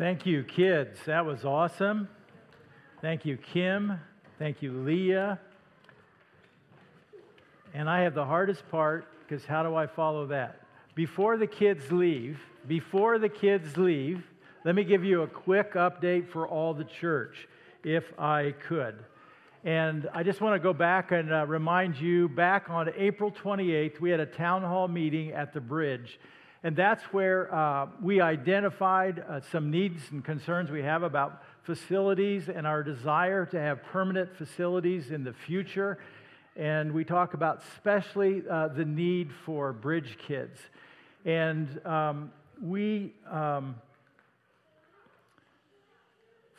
Thank you, kids. That was awesome. Thank you, Kim. Thank you, Leah. And I have the hardest part because how do I follow that? Before the kids leave, before the kids leave, let me give you a quick update for all the church, if I could. And I just want to go back and uh, remind you back on April 28th, we had a town hall meeting at the bridge. And that's where uh, we identified uh, some needs and concerns we have about facilities and our desire to have permanent facilities in the future. And we talk about especially uh, the need for bridge kids. And um, we um,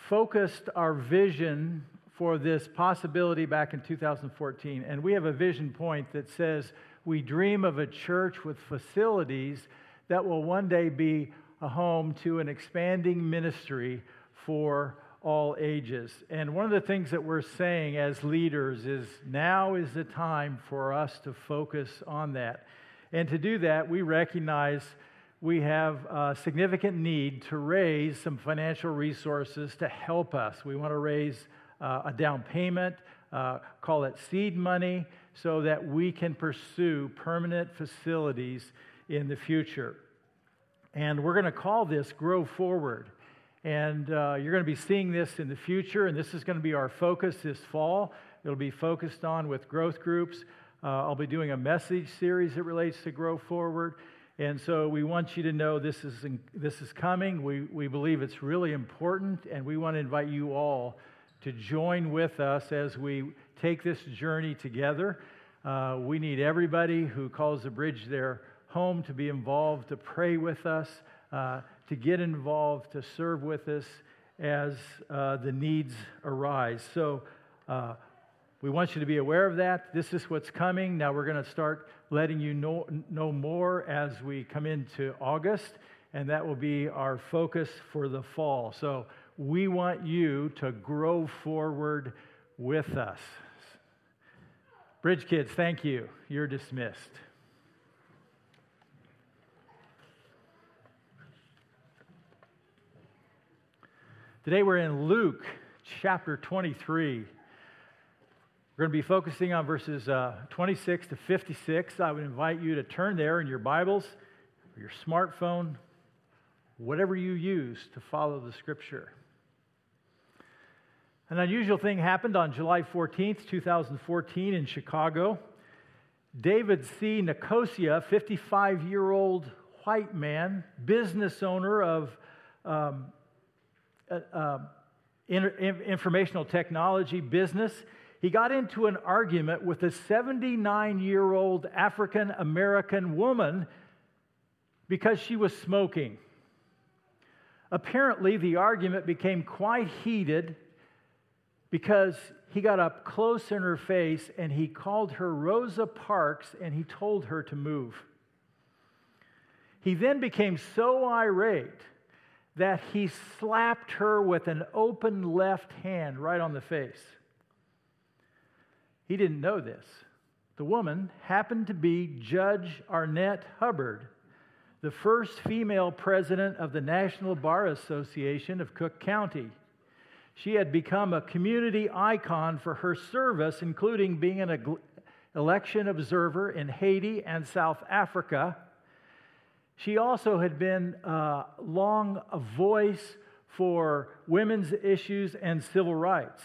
focused our vision for this possibility back in 2014. And we have a vision point that says we dream of a church with facilities that will one day be a home to an expanding ministry for all ages. And one of the things that we're saying as leaders is now is the time for us to focus on that. And to do that, we recognize we have a significant need to raise some financial resources to help us. We want to raise uh, a down payment, uh, call it seed money, so that we can pursue permanent facilities in the future. And we're going to call this Grow Forward. And uh, you're going to be seeing this in the future, and this is going to be our focus this fall. It'll be focused on with growth groups. Uh, I'll be doing a message series that relates to Grow Forward. And so we want you to know this is, in, this is coming. We, we believe it's really important, and we want to invite you all to join with us as we take this journey together. Uh, we need everybody who calls the bridge their home to be involved, to pray with us, uh, to get involved, to serve with us as uh, the needs arise. So uh, we want you to be aware of that. This is what's coming. Now we're going to start letting you know, know more as we come into August, and that will be our focus for the fall. So we want you to grow forward with us. Bridge kids, thank you. You're dismissed. Today we're in Luke chapter 23. We're going to be focusing on verses uh, 26 to 56. I would invite you to turn there in your Bibles or your smartphone, whatever you use to follow the scripture. An unusual thing happened on July 14th, 2014, in Chicago. David C. Nicosia, 55 year old white man, business owner of um, uh, um, informational technology business, he got into an argument with a 79 year old African American woman because she was smoking. Apparently, the argument became quite heated because he got up close in her face and he called her Rosa Parks and he told her to move. He then became so irate that he slapped her with an open left hand right on the face. He didn't know this. The woman happened to be Judge Arnette Hubbard, the first female president of the National Bar Association of Cook County. She had become a community icon for her service, including being an election observer in Haiti and South Africa she also had been uh, long a voice for women's issues and civil rights.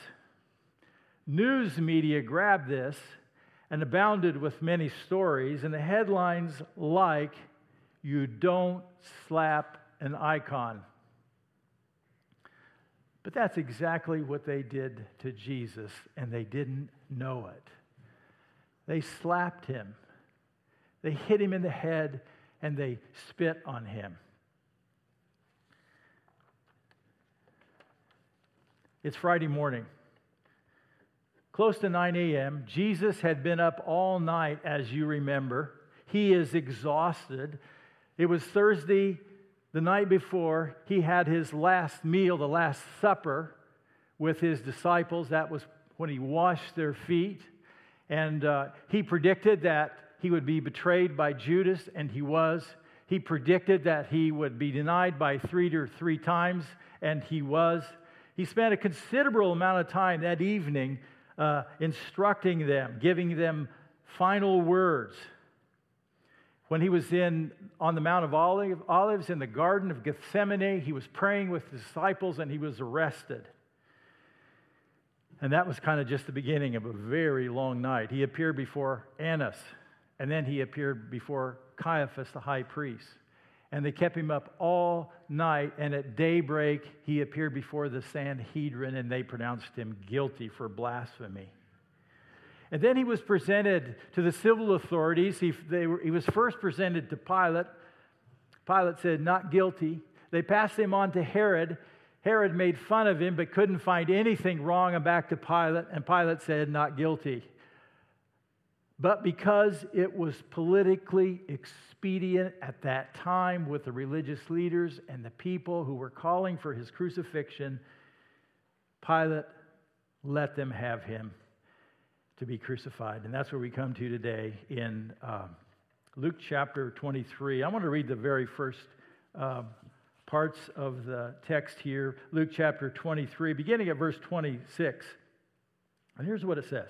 News media grabbed this and abounded with many stories, and the headlines like, You Don't Slap an Icon. But that's exactly what they did to Jesus, and they didn't know it. They slapped him, they hit him in the head and they spit on him. It's Friday morning. Close to 9 a.m., Jesus had been up all night, as you remember. He is exhausted. It was Thursday, the night before, he had his last meal, the Last Supper, with his disciples. That was when he washed their feet. And uh, he predicted that he would be betrayed by Judas, and he was. he predicted that he would be denied by three to three times, and he was. He spent a considerable amount of time that evening uh, instructing them, giving them final words. When he was in, on the Mount of Olives in the Garden of Gethsemane, he was praying with the disciples and he was arrested. And that was kind of just the beginning of a very long night. He appeared before Annas, and then he appeared before Caiaphas, the high priest. And they kept him up all night, and at daybreak, he appeared before the Sanhedrin, and they pronounced him guilty for blasphemy. And then he was presented to the civil authorities. He, were, he was first presented to Pilate. Pilate said, Not guilty. They passed him on to Herod. Herod made fun of him but couldn't find anything wrong and back to Pilate, and Pilate said, Not guilty. But because it was politically expedient at that time with the religious leaders and the people who were calling for his crucifixion, Pilate let them have him to be crucified. And that's where we come to today in uh, Luke chapter 23. I want to read the very first uh, parts of the text here, Luke chapter 23, beginning at verse 26. And here's what it says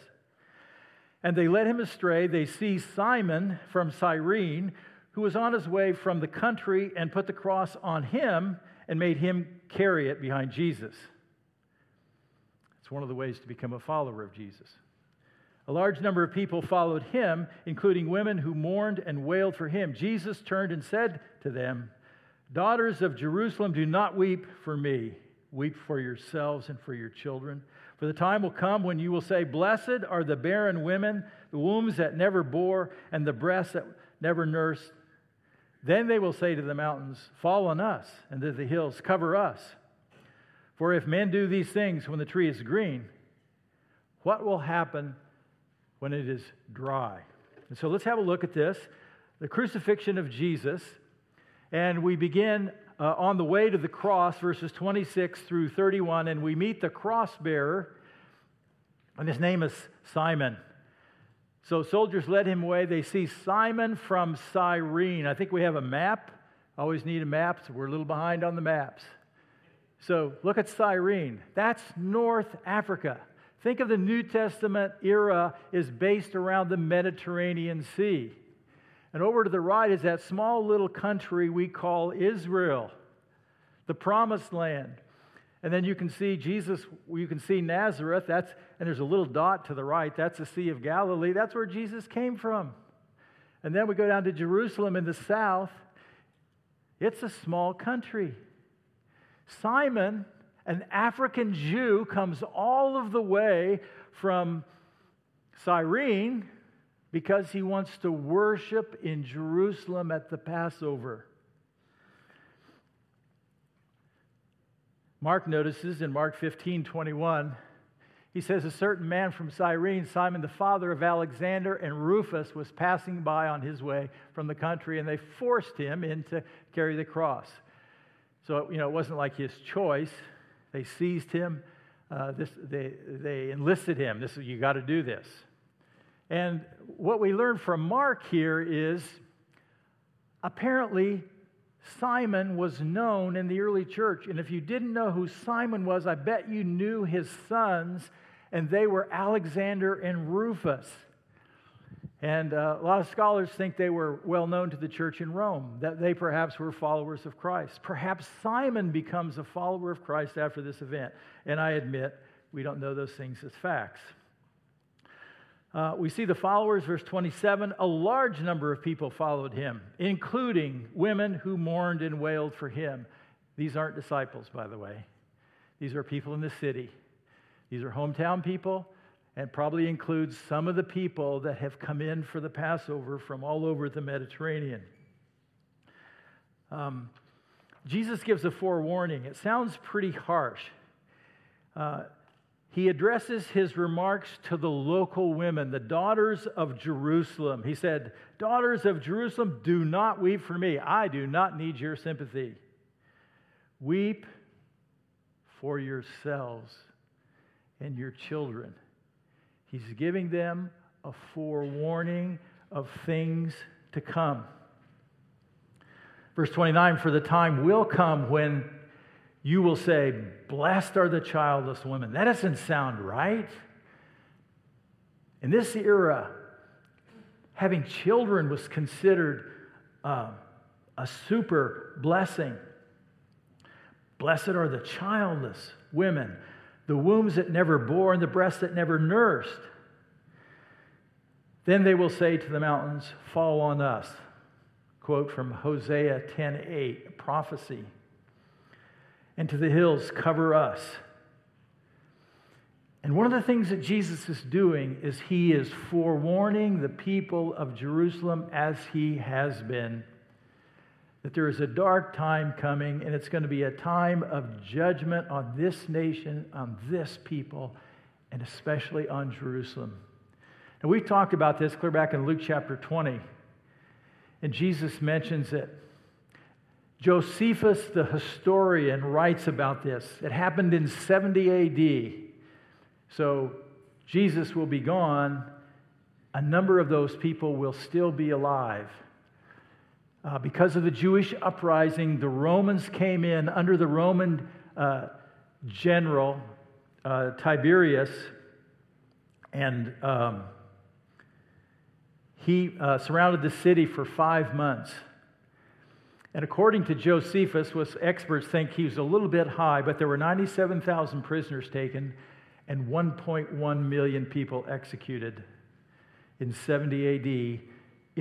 And they led him astray. They seized Simon from Cyrene, who was on his way from the country, and put the cross on him and made him carry it behind Jesus. It's one of the ways to become a follower of Jesus. A large number of people followed him, including women who mourned and wailed for him. Jesus turned and said to them, Daughters of Jerusalem, do not weep for me. Weep for yourselves and for your children. For the time will come when you will say, Blessed are the barren women, the wombs that never bore, and the breasts that never nursed. Then they will say to the mountains, Fall on us, and to the hills, Cover us. For if men do these things when the tree is green, what will happen when it is dry. And so let's have a look at this the crucifixion of Jesus. And we begin uh, on the way to the cross, verses 26 through 31, and we meet the cross bearer, and his name is Simon. So soldiers led him away. They see Simon from Cyrene. I think we have a map. Always need a map, so we're a little behind on the maps. So look at Cyrene. That's North Africa. Think of the New Testament era is based around the Mediterranean Sea. And over to the right is that small little country we call Israel, the promised land. And then you can see Jesus, you can see Nazareth, that's, and there's a little dot to the right, that's the Sea of Galilee. That's where Jesus came from. And then we go down to Jerusalem in the south. It's a small country. Simon an African Jew comes all of the way from Cyrene because he wants to worship in Jerusalem at the Passover. Mark notices in Mark 15 21, he says, A certain man from Cyrene, Simon the father of Alexander and Rufus, was passing by on his way from the country, and they forced him in to carry the cross. So, you know, it wasn't like his choice. They seized him. Uh, this, they, they enlisted him. This you got to do this. And what we learn from Mark here is apparently Simon was known in the early church. And if you didn't know who Simon was, I bet you knew his sons, and they were Alexander and Rufus. And uh, a lot of scholars think they were well known to the church in Rome, that they perhaps were followers of Christ. Perhaps Simon becomes a follower of Christ after this event. And I admit, we don't know those things as facts. Uh, we see the followers, verse 27. A large number of people followed him, including women who mourned and wailed for him. These aren't disciples, by the way. These are people in the city. These are hometown people and probably includes some of the people that have come in for the Passover from all over the Mediterranean. Um, Jesus gives a forewarning. It sounds pretty harsh. Uh, he addresses his remarks to the local women, the daughters of Jerusalem. He said, Daughters of Jerusalem, do not weep for me. I do not need your sympathy. Weep for yourselves and your children. He's giving them a forewarning of things to come. Verse 29 For the time will come when you will say, Blessed are the childless women. That doesn't sound right. In this era, having children was considered uh, a super blessing. Blessed are the childless women, the wombs that never bore, and the breasts that never nursed. Then they will say to the mountains, Fall on us. Quote from Hosea 10:8, a prophecy. And to the hills, cover us. And one of the things that Jesus is doing is he is forewarning the people of Jerusalem as he has been that there is a dark time coming, and it's going to be a time of judgment on this nation, on this people, and especially on Jerusalem. And we talked about this clear back in Luke chapter 20. And Jesus mentions it. Josephus, the historian, writes about this. It happened in 70 AD. So Jesus will be gone. A number of those people will still be alive. Uh, because of the Jewish uprising, the Romans came in under the Roman uh, general uh, Tiberius, and um, he uh, surrounded the city for five months. And according to Josephus, was experts think he was a little bit high, but there were 97,000 prisoners taken and 1.1 million people executed in 70 AD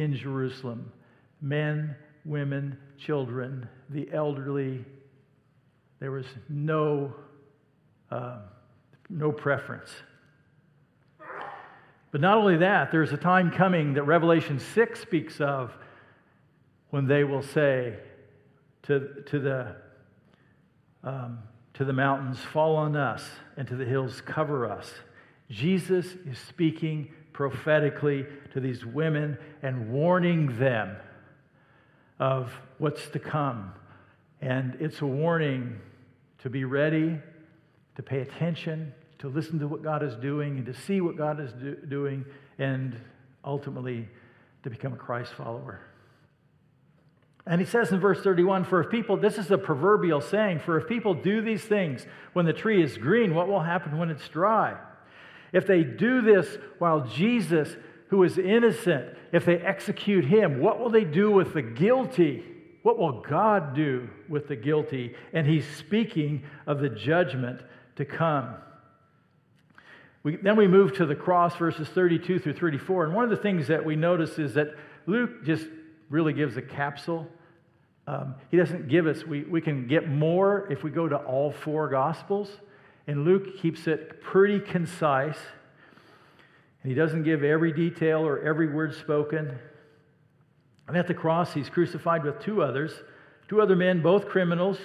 in Jerusalem men, women, children, the elderly. There was no, uh, no preference. But not only that, there's a time coming that Revelation 6 speaks of when they will say to, to, the, um, to the mountains, Fall on us, and to the hills, cover us. Jesus is speaking prophetically to these women and warning them of what's to come. And it's a warning to be ready, to pay attention, to listen to what God is doing, and to see what God is do- doing, and ultimately to become a Christ follower. And he says in verse 31 For if people, this is a proverbial saying, for if people do these things when the tree is green, what will happen when it's dry? If they do this while Jesus who is innocent, if they execute him, what will they do with the guilty? What will God do with the guilty? And he's speaking of the judgment to come. We, then we move to the cross, verses 32 through 34. And one of the things that we notice is that Luke just really gives a capsule. Um, he doesn't give us, we, we can get more if we go to all four Gospels. And Luke keeps it pretty concise. And he doesn't give every detail or every word spoken. And at the cross, he's crucified with two others, two other men, both criminals,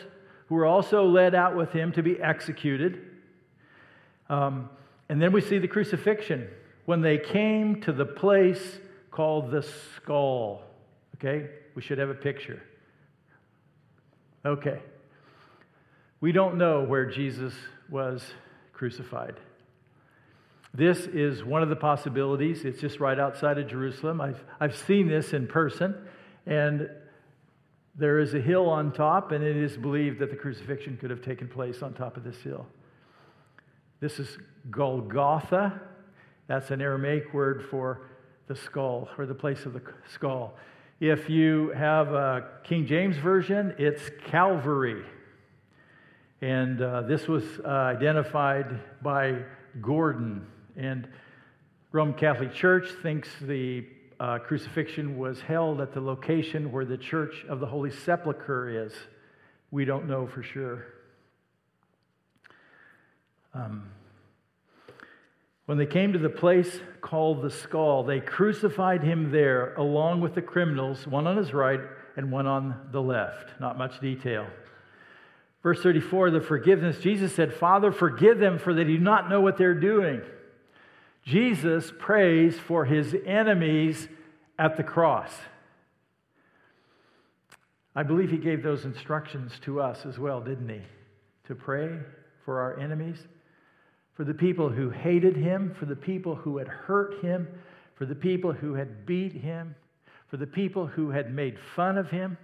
who were also led out with him to be executed. Um, and then we see the crucifixion when they came to the place called the skull. Okay? We should have a picture. Okay. We don't know where Jesus was crucified. This is one of the possibilities. It's just right outside of Jerusalem. I've, I've seen this in person, and there is a hill on top, and it is believed that the crucifixion could have taken place on top of this hill. This is Golgotha. That's an Aramaic word for the skull, or the place of the skull. If you have a King James Version, it's Calvary. And uh, this was uh, identified by Gordon and Roman Catholic Church thinks the uh, crucifixion was held at the location where the Church of the Holy Sepulchre is. We don't know for sure. Um, when they came to the place called the skull, they crucified him there along with the criminals, one on his right and one on the left. Not much detail. Verse 34, the forgiveness, Jesus said, Father, forgive them, for they do not know what they're doing. Jesus prays for his enemies at the cross. I believe he gave those instructions to us as well, didn't he? To pray for our enemies, for the people who hated him, for the people who had hurt him, for the people who had beat him, for the people who had made fun of him.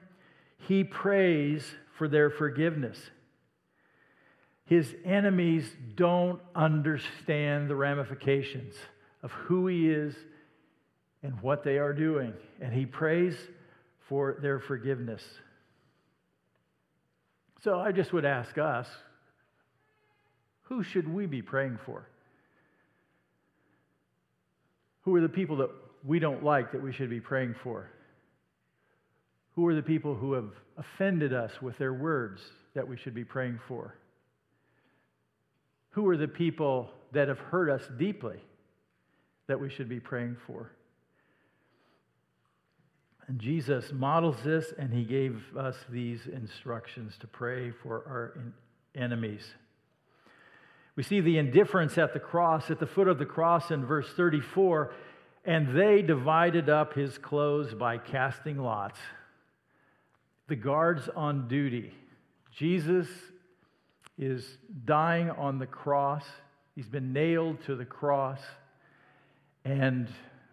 he prays for their forgiveness. His enemies don't understand the ramifications of who he is and what they are doing, and he prays for their forgiveness. So I just would ask us who should we be praying for? Who are the people that we don't like that we should be praying for? Who are the people who have offended us with their words that we should be praying for? Who are the people that have hurt us deeply that we should be praying for? And Jesus models this, and he gave us these instructions to pray for our enemies. We see the indifference at the cross, at the foot of the cross in verse 34. And they divided up his clothes by casting lots. The guards on duty. Jesus is dying on the cross. He's been nailed to the cross. And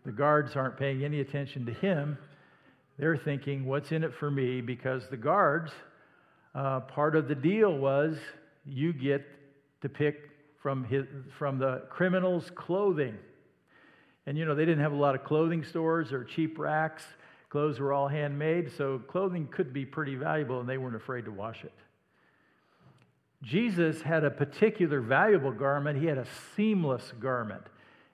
the guards aren't paying any attention to him. They're thinking, what's in it for me? Because the guards, uh, part of the deal was you get to pick from, his, from the criminal's clothing. And you know, they didn't have a lot of clothing stores or cheap racks. Clothes were all handmade, so clothing could be pretty valuable, and they weren't afraid to wash it. Jesus had a particular valuable garment. He had a seamless garment.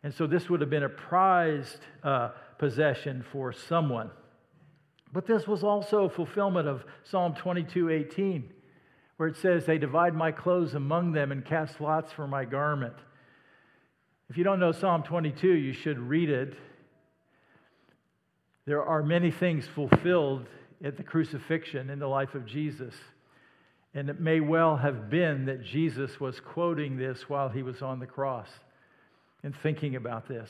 And so this would have been a prized uh, possession for someone. But this was also fulfillment of Psalm 22 18, where it says, They divide my clothes among them and cast lots for my garment. If you don't know Psalm 22, you should read it. There are many things fulfilled at the crucifixion in the life of Jesus. And it may well have been that Jesus was quoting this while he was on the cross and thinking about this.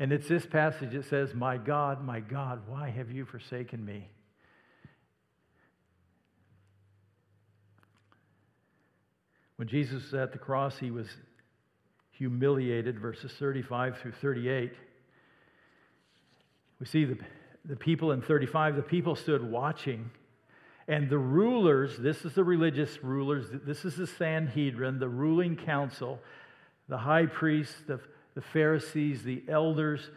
And it's this passage that says, My God, my God, why have you forsaken me? When Jesus was at the cross, he was humiliated, verses 35 through 38. We see the, the people in 35, the people stood watching, and the rulers, this is the religious rulers, this is the Sanhedrin, the ruling council, the high priests, the, the Pharisees, the elders,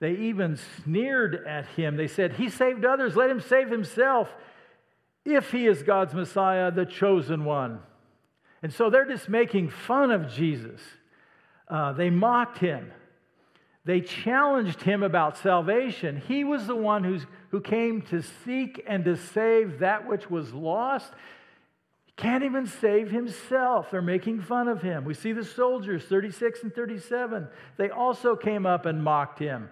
they even sneered at him. They said, He saved others, let him save himself if he is God's Messiah, the chosen one. And so they're just making fun of Jesus. Uh, they mocked him. They challenged him about salvation. He was the one who's, who came to seek and to save that which was lost. He can't even save himself. They're making fun of him. We see the soldiers, 36 and 37. They also came up and mocked him.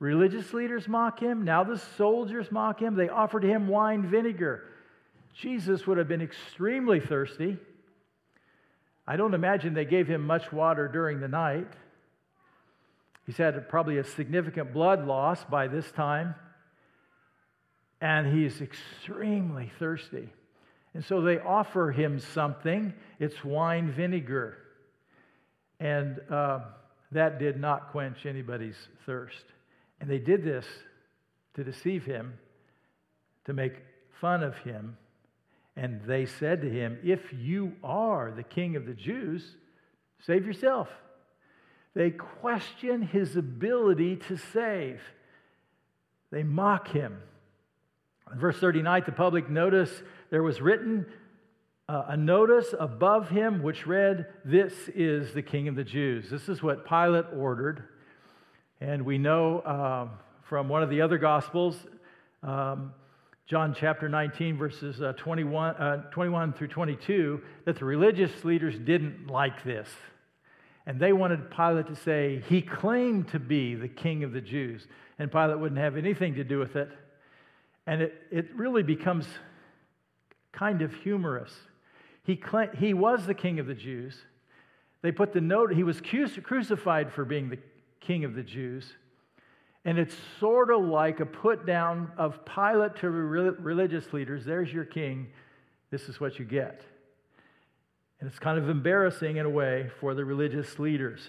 Religious leaders mock him. Now the soldiers mock him. They offered him wine vinegar. Jesus would have been extremely thirsty. I don't imagine they gave him much water during the night. He's had probably a significant blood loss by this time, and he's extremely thirsty. And so they offer him something. It's wine vinegar. And uh, that did not quench anybody's thirst. And they did this to deceive him, to make fun of him, and they said to him, If you are the king of the Jews, save yourself. They question his ability to save. They mock him. In verse 39, the public notice there was written uh, a notice above him which read, This is the King of the Jews. This is what Pilate ordered. And we know uh, from one of the other Gospels, um, John chapter 19, verses uh, 21, uh, 21 through 22, that the religious leaders didn't like this. And they wanted Pilate to say he claimed to be the king of the Jews. And Pilate wouldn't have anything to do with it. And it, it really becomes kind of humorous. He, he was the king of the Jews. They put the note, he was crucified for being the king of the Jews. And it's sort of like a put down of Pilate to religious leaders there's your king, this is what you get. And it's kind of embarrassing in a way for the religious leaders.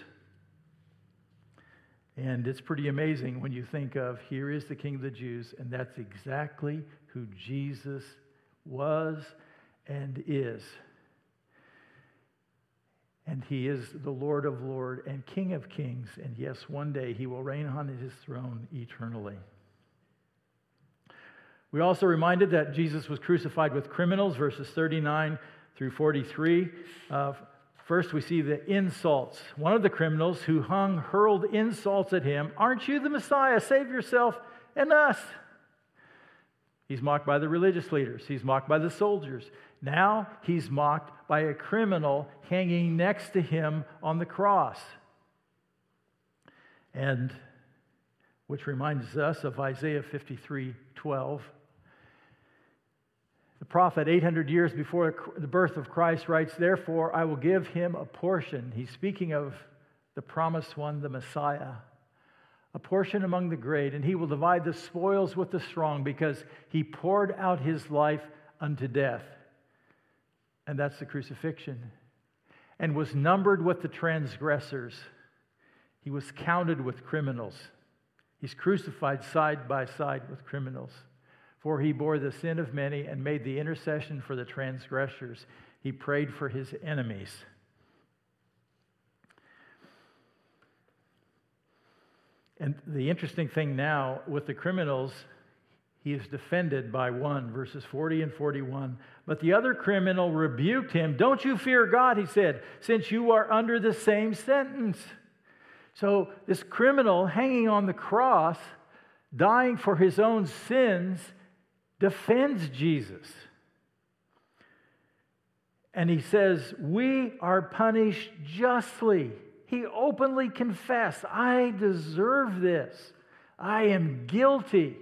And it's pretty amazing when you think of here is the king of the Jews, and that's exactly who Jesus was and is. And he is the Lord of Lords and King of Kings. And yes, one day he will reign on his throne eternally. We also reminded that Jesus was crucified with criminals, verses 39 through 43. Uh, first, we see the insults. One of the criminals who hung hurled insults at him Aren't you the Messiah? Save yourself and us. He's mocked by the religious leaders, he's mocked by the soldiers. Now he's mocked by a criminal hanging next to him on the cross. And which reminds us of Isaiah 53 12. The prophet, 800 years before the birth of Christ, writes, Therefore, I will give him a portion. He's speaking of the promised one, the Messiah, a portion among the great, and he will divide the spoils with the strong because he poured out his life unto death. And that's the crucifixion. And was numbered with the transgressors. He was counted with criminals. He's crucified side by side with criminals. For he bore the sin of many and made the intercession for the transgressors. He prayed for his enemies. And the interesting thing now with the criminals, he is defended by one, verses 40 and 41. But the other criminal rebuked him. Don't you fear God, he said, since you are under the same sentence. So, this criminal hanging on the cross, dying for his own sins, defends Jesus. And he says, We are punished justly. He openly confessed, I deserve this. I am guilty.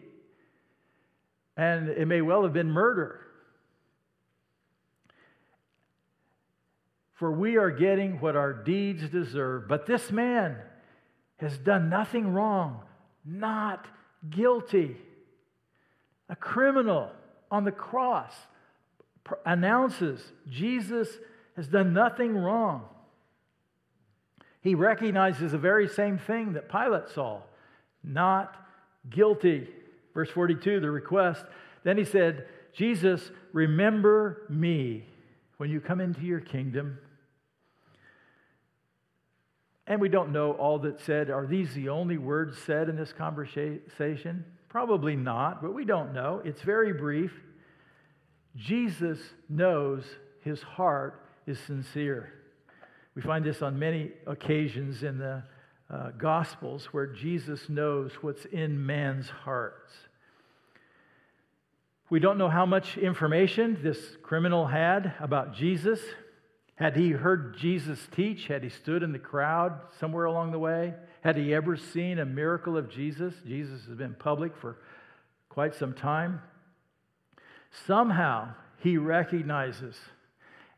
And it may well have been murder. For we are getting what our deeds deserve. But this man has done nothing wrong, not guilty a criminal on the cross, announces Jesus has done nothing wrong. He recognizes the very same thing that Pilate saw not guilty. Verse 42, the request. Then he said, Jesus, remember me when you come into your kingdom. And we don't know all that said. Are these the only words said in this conversation? Probably not, but we don't know. It's very brief. Jesus knows his heart is sincere. We find this on many occasions in the uh, Gospels where Jesus knows what's in man's hearts. We don't know how much information this criminal had about Jesus. Had he heard Jesus teach? Had he stood in the crowd somewhere along the way? Had he ever seen a miracle of Jesus? Jesus has been public for quite some time. Somehow he recognizes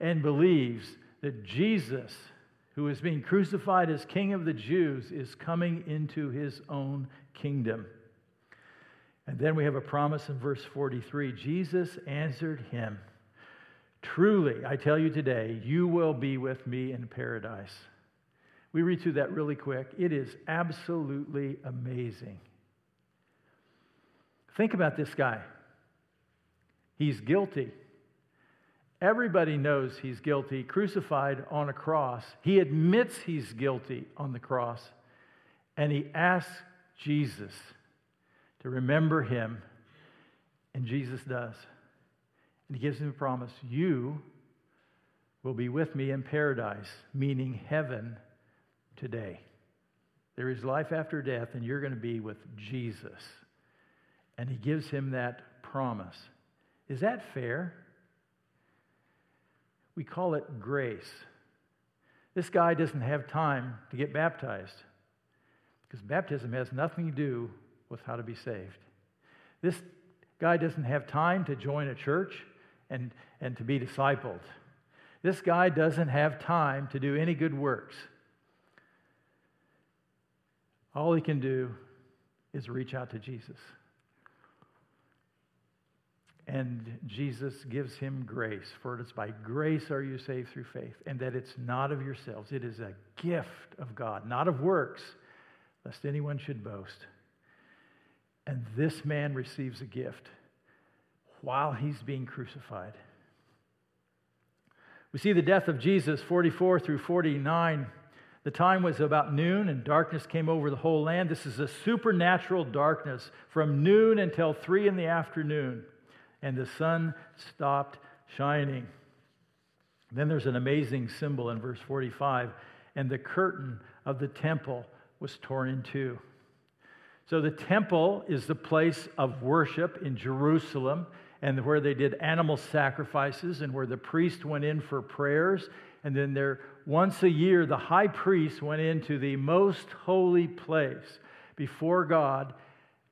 and believes that Jesus, who is being crucified as King of the Jews, is coming into his own kingdom. And then we have a promise in verse 43 Jesus answered him, Truly, I tell you today, you will be with me in paradise. We read through that really quick. It is absolutely amazing. Think about this guy. He's guilty. Everybody knows he's guilty, crucified on a cross. He admits he's guilty on the cross. And he asks Jesus to remember him. And Jesus does. And he gives him a promise You will be with me in paradise, meaning heaven today. There is life after death, and you're going to be with Jesus. And he gives him that promise. Is that fair? We call it grace. This guy doesn't have time to get baptized because baptism has nothing to do with how to be saved. This guy doesn't have time to join a church and, and to be discipled. This guy doesn't have time to do any good works. All he can do is reach out to Jesus. And Jesus gives him grace, for it is by grace are you saved through faith, and that it's not of yourselves. It is a gift of God, not of works, lest anyone should boast. And this man receives a gift. while he's being crucified. We see the death of Jesus, 44 through 49. The time was about noon, and darkness came over the whole land. This is a supernatural darkness from noon until three in the afternoon, and the sun stopped shining. Then there's an amazing symbol in verse 45 and the curtain of the temple was torn in two. So the temple is the place of worship in Jerusalem and where they did animal sacrifices and where the priest went in for prayers. And then there, once a year, the high priest went into the most holy place before God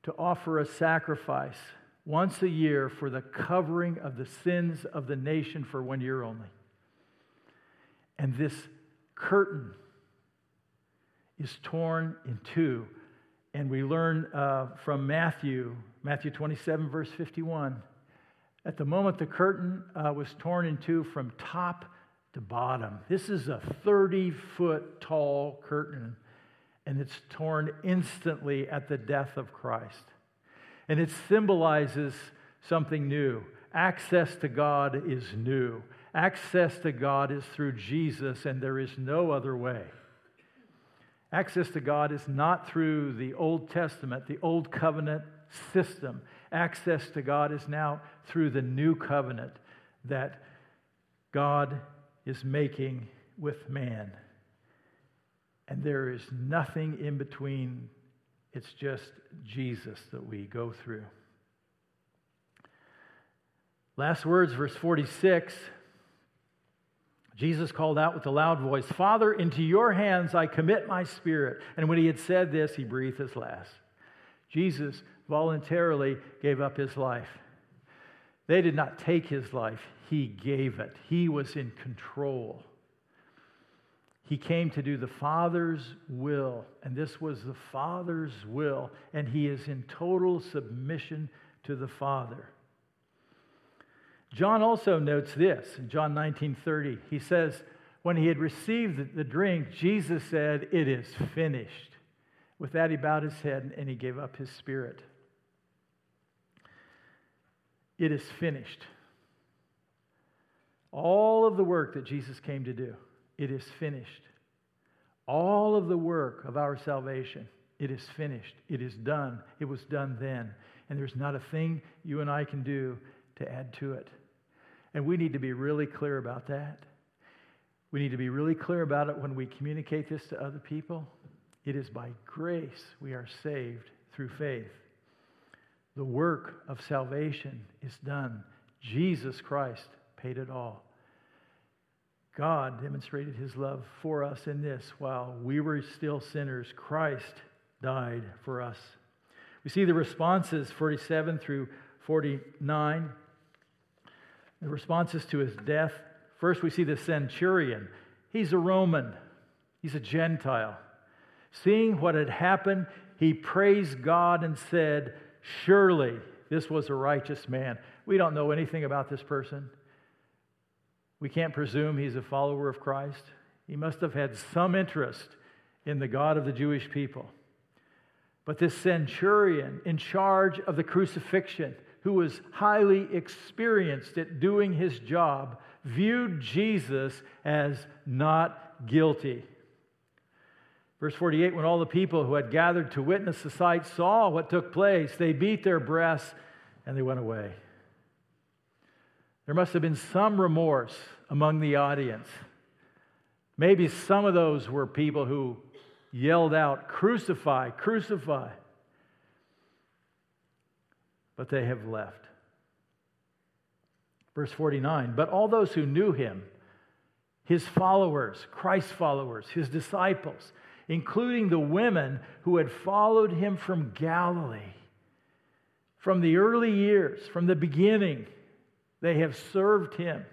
to offer a sacrifice once a year for the covering of the sins of the nation for one year only. And this curtain is torn in two. And we learn uh, from Matthew, Matthew 27, verse 51. At the moment the curtain uh, was torn in two from top to bottom, this is a 30 foot tall curtain, and it's torn instantly at the death of Christ. And it symbolizes something new. Access to God is new. Access to God is through Jesus, and there is no other way. Access to God is not through the Old Testament, the Old Covenant system. Access to God is now through the new covenant that God is making with man. And there is nothing in between, it's just Jesus that we go through. Last words, verse 46 Jesus called out with a loud voice, Father, into your hands I commit my spirit. And when he had said this, he breathed his last. Jesus voluntarily gave up his life. They did not take his life, he gave it. He was in control. He came to do the Father's will, and this was the Father's will, and he is in total submission to the Father. John also notes this in John 19:30. He says, when he had received the drink, Jesus said, "It is finished." With that, he bowed his head and he gave up his spirit. It is finished. All of the work that Jesus came to do, it is finished. All of the work of our salvation, it is finished. It is done. It was done then. And there's not a thing you and I can do to add to it. And we need to be really clear about that. We need to be really clear about it when we communicate this to other people. It is by grace we are saved through faith. The work of salvation is done. Jesus Christ paid it all. God demonstrated his love for us in this while we were still sinners, Christ died for us. We see the responses 47 through 49 the responses to his death. First, we see the centurion. He's a Roman, he's a Gentile. Seeing what had happened, he praised God and said, Surely this was a righteous man. We don't know anything about this person. We can't presume he's a follower of Christ. He must have had some interest in the God of the Jewish people. But this centurion, in charge of the crucifixion, who was highly experienced at doing his job, viewed Jesus as not guilty. Verse 48 When all the people who had gathered to witness the sight saw what took place, they beat their breasts and they went away. There must have been some remorse among the audience. Maybe some of those were people who yelled out, Crucify, crucify but they have left. Verse 49 But all those who knew him, his followers, Christ's followers, his disciples, including the women who had followed him from Galilee, from the early years, from the beginning, they have served him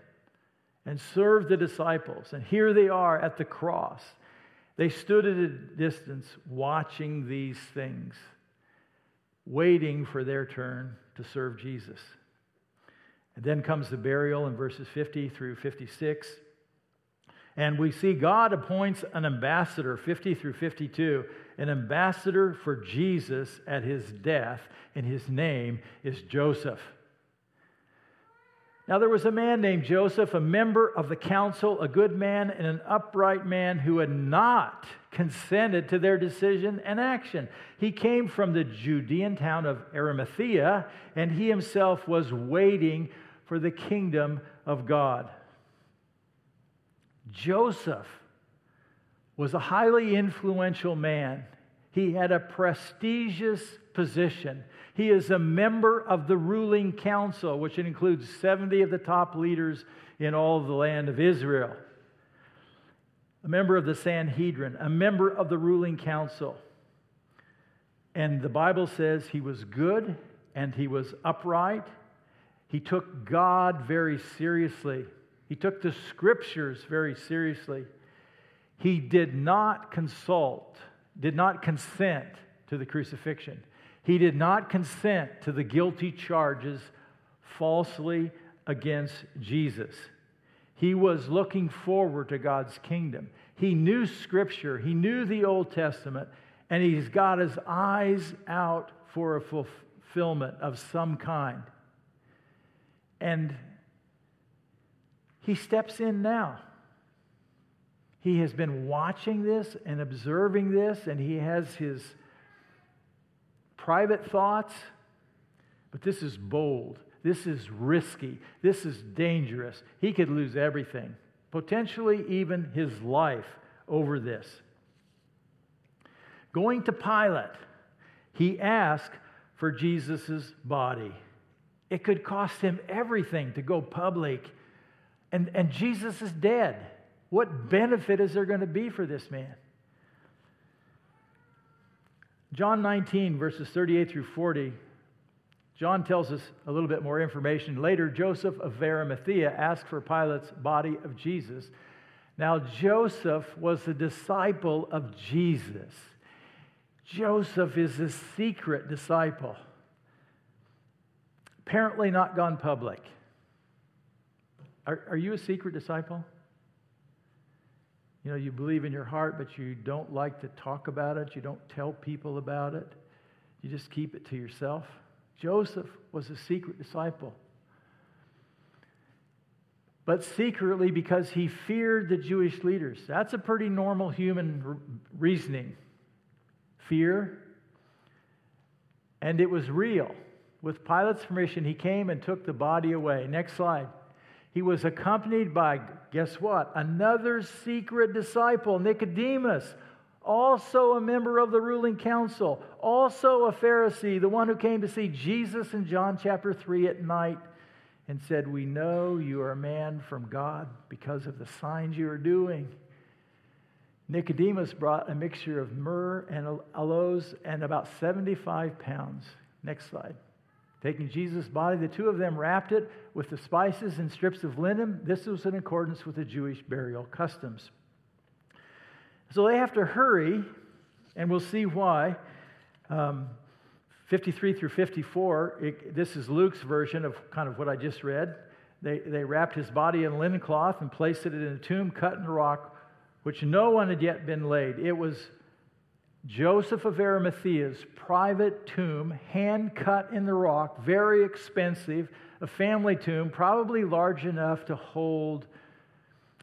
and served the disciples. And here they are at the cross. They stood at a distance watching these things waiting for their turn to serve Jesus. And then comes the burial in verses 50 through 56. And we see God appoints an ambassador, 50 through 52, an ambassador for Jesus at his death, and his name is Joseph. Now there was a man named Joseph, a member of the council, a good man and an upright man who had not consented to their decision and action. He came from the Judean town of Arimathea, and he himself was waiting for the kingdom of God. Joseph was a highly influential man. He had a prestigious position. He is a member of the ruling council, which includes 70 of the top leaders in all of the land of Israel. A member of the Sanhedrin, a member of the ruling council. And the Bible says he was good and he was upright. He took God very seriously. He took the scriptures very seriously. He did not consult, did not consent to the crucifixion. He did not consent to the guilty charges falsely against Jesus. He was looking forward to God's kingdom. He knew Scripture, he knew the Old Testament, and he's got his eyes out for a fulfillment of some kind. And he steps in now. He has been watching this and observing this, and he has his private thoughts, but this is bold. This is risky. This is dangerous. He could lose everything, potentially even his life over this. Going to Pilate, he asked for Jesus' body. It could cost him everything to go public. And, and Jesus is dead. What benefit is there going to be for this man? John 19, verses 38 through 40, John tells us a little bit more information. Later, Joseph of Arimathea asked for Pilate's body of Jesus. Now, Joseph was a disciple of Jesus. Joseph is a secret disciple, apparently not gone public. Are, are you a secret disciple? You know, you believe in your heart, but you don't like to talk about it. You don't tell people about it. You just keep it to yourself. Joseph was a secret disciple. But secretly because he feared the Jewish leaders. That's a pretty normal human reasoning. Fear. And it was real. With Pilate's permission, he came and took the body away. Next slide. He was accompanied by, guess what? Another secret disciple, Nicodemus, also a member of the ruling council, also a Pharisee, the one who came to see Jesus in John chapter 3 at night and said, We know you are a man from God because of the signs you are doing. Nicodemus brought a mixture of myrrh and aloes and about 75 pounds. Next slide. Taking Jesus' body, the two of them wrapped it with the spices and strips of linen. This was in accordance with the Jewish burial customs. So they have to hurry, and we'll see why. Um, 53 through 54, it, this is Luke's version of kind of what I just read. They, they wrapped his body in linen cloth and placed it in a tomb cut in the rock, which no one had yet been laid. It was Joseph of Arimathea's private tomb, hand cut in the rock, very expensive, a family tomb, probably large enough to hold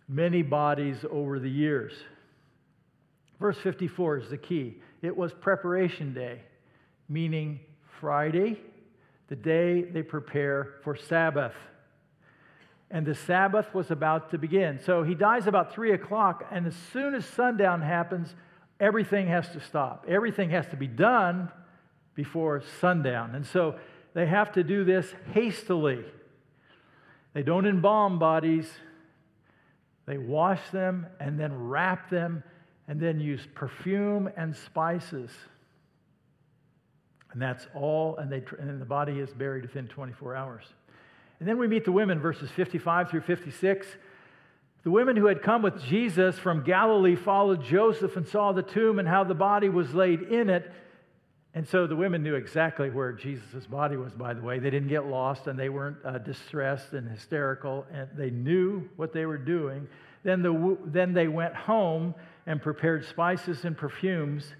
many bodies over the years. Verse 54 is the key. It was preparation day, meaning Friday, the day they prepare for Sabbath. And the Sabbath was about to begin. So he dies about 3 o'clock, and as soon as sundown happens, everything has to stop. Everything has to be done before sundown. And so they have to do this hastily. They don't embalm bodies, they wash them and then wrap them and then use perfume and spices. And that's all, and, they, and the body is buried within 24 hours. And then we meet the women, verses 55 through 56. The women who had come with Jesus from Galilee followed Joseph and saw the tomb and how the body was laid in it. And so the women knew exactly where Jesus' body was, by the way. They didn't get lost and they weren't uh, distressed and hysterical, and they knew what they were doing. Then, the, then they went home and prepared spices and perfumes,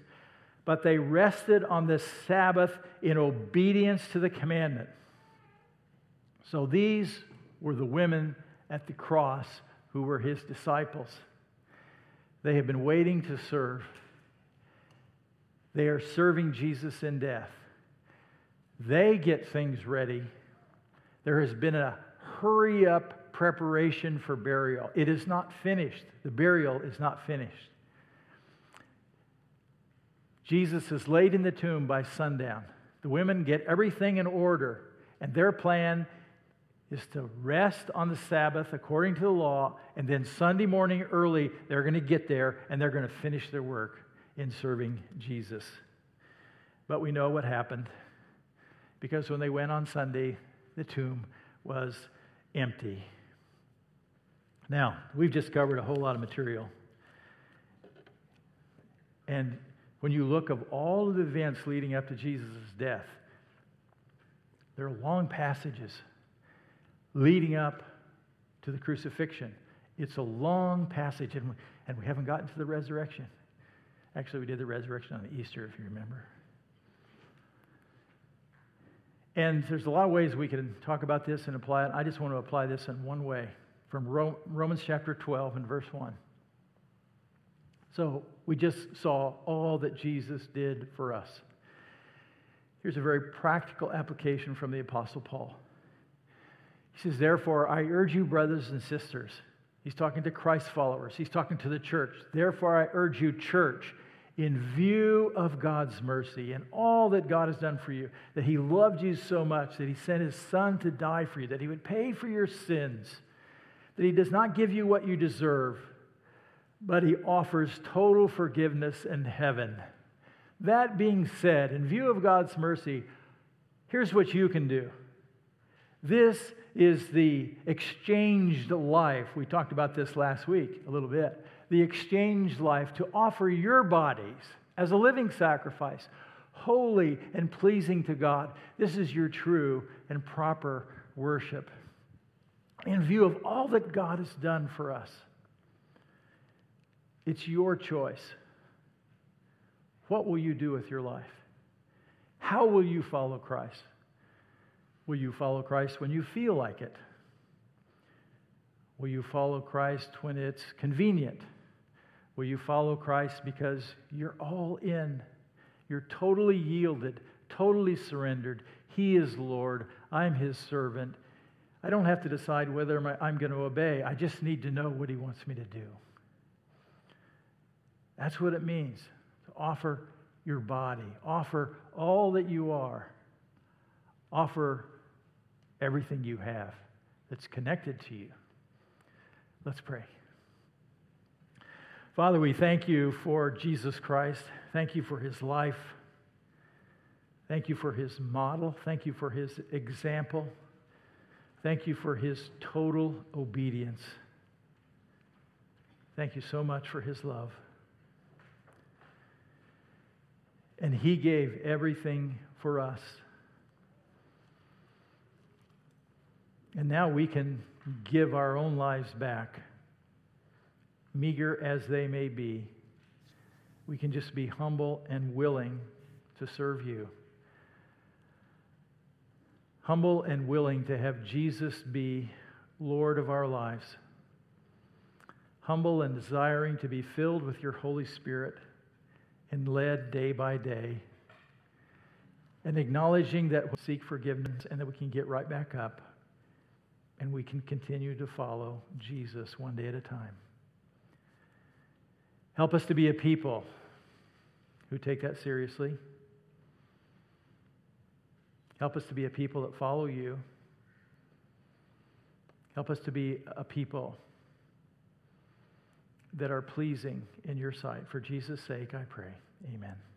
but they rested on the Sabbath in obedience to the commandment. So these were the women at the cross who were his disciples. They have been waiting to serve. They are serving Jesus in death. They get things ready. There has been a hurry up preparation for burial. It is not finished. The burial is not finished. Jesus is laid in the tomb by sundown. The women get everything in order, and their plan is to rest on the Sabbath according to the law, and then Sunday morning early, they're going to get there and they're going to finish their work in serving Jesus. But we know what happened because when they went on Sunday, the tomb was empty. Now, we've just covered a whole lot of material. And when you look of all of the events leading up to Jesus' death, there are long passages leading up to the crucifixion. It's a long passage, and we, and we haven't gotten to the resurrection. Actually, we did the resurrection on Easter, if you remember. And there's a lot of ways we can talk about this and apply it. I just want to apply this in one way from Romans chapter 12 and verse 1. So we just saw all that Jesus did for us. Here's a very practical application from the Apostle Paul. He says, Therefore, I urge you, brothers and sisters. He's talking to Christ followers, he's talking to the church. Therefore, I urge you, church, in view of God's mercy and all that God has done for you, that He loved you so much that He sent His Son to die for you, that He would pay for your sins, that He does not give you what you deserve, but He offers total forgiveness in heaven. That being said, in view of God's mercy, here's what you can do. This is the exchanged life. We talked about this last week a little bit. The exchanged life to offer your bodies as a living sacrifice, holy and pleasing to God. This is your true and proper worship. In view of all that God has done for us, it's your choice. What will you do with your life? How will you follow Christ? Will you follow Christ when you feel like it? Will you follow Christ when it's convenient? Will you follow Christ because you're all in? You're totally yielded, totally surrendered. He is Lord. I'm His servant. I don't have to decide whether I'm going to obey. I just need to know what He wants me to do. That's what it means to offer your body, offer all that you are, offer everything you have that's connected to you. Let's pray. Father, we thank you for Jesus Christ. Thank you for his life. Thank you for his model. Thank you for his example. Thank you for his total obedience. Thank you so much for his love. And he gave everything for us. And now we can give our own lives back, meager as they may be. We can just be humble and willing to serve you. Humble and willing to have Jesus be Lord of our lives. Humble and desiring to be filled with your Holy Spirit and led day by day. And acknowledging that we seek forgiveness and that we can get right back up and we can continue to follow Jesus one day at a time. Help us to be a people who take that seriously. Help us to be a people that follow you. Help us to be a people that are pleasing in your sight. For Jesus' sake, I pray. Amen.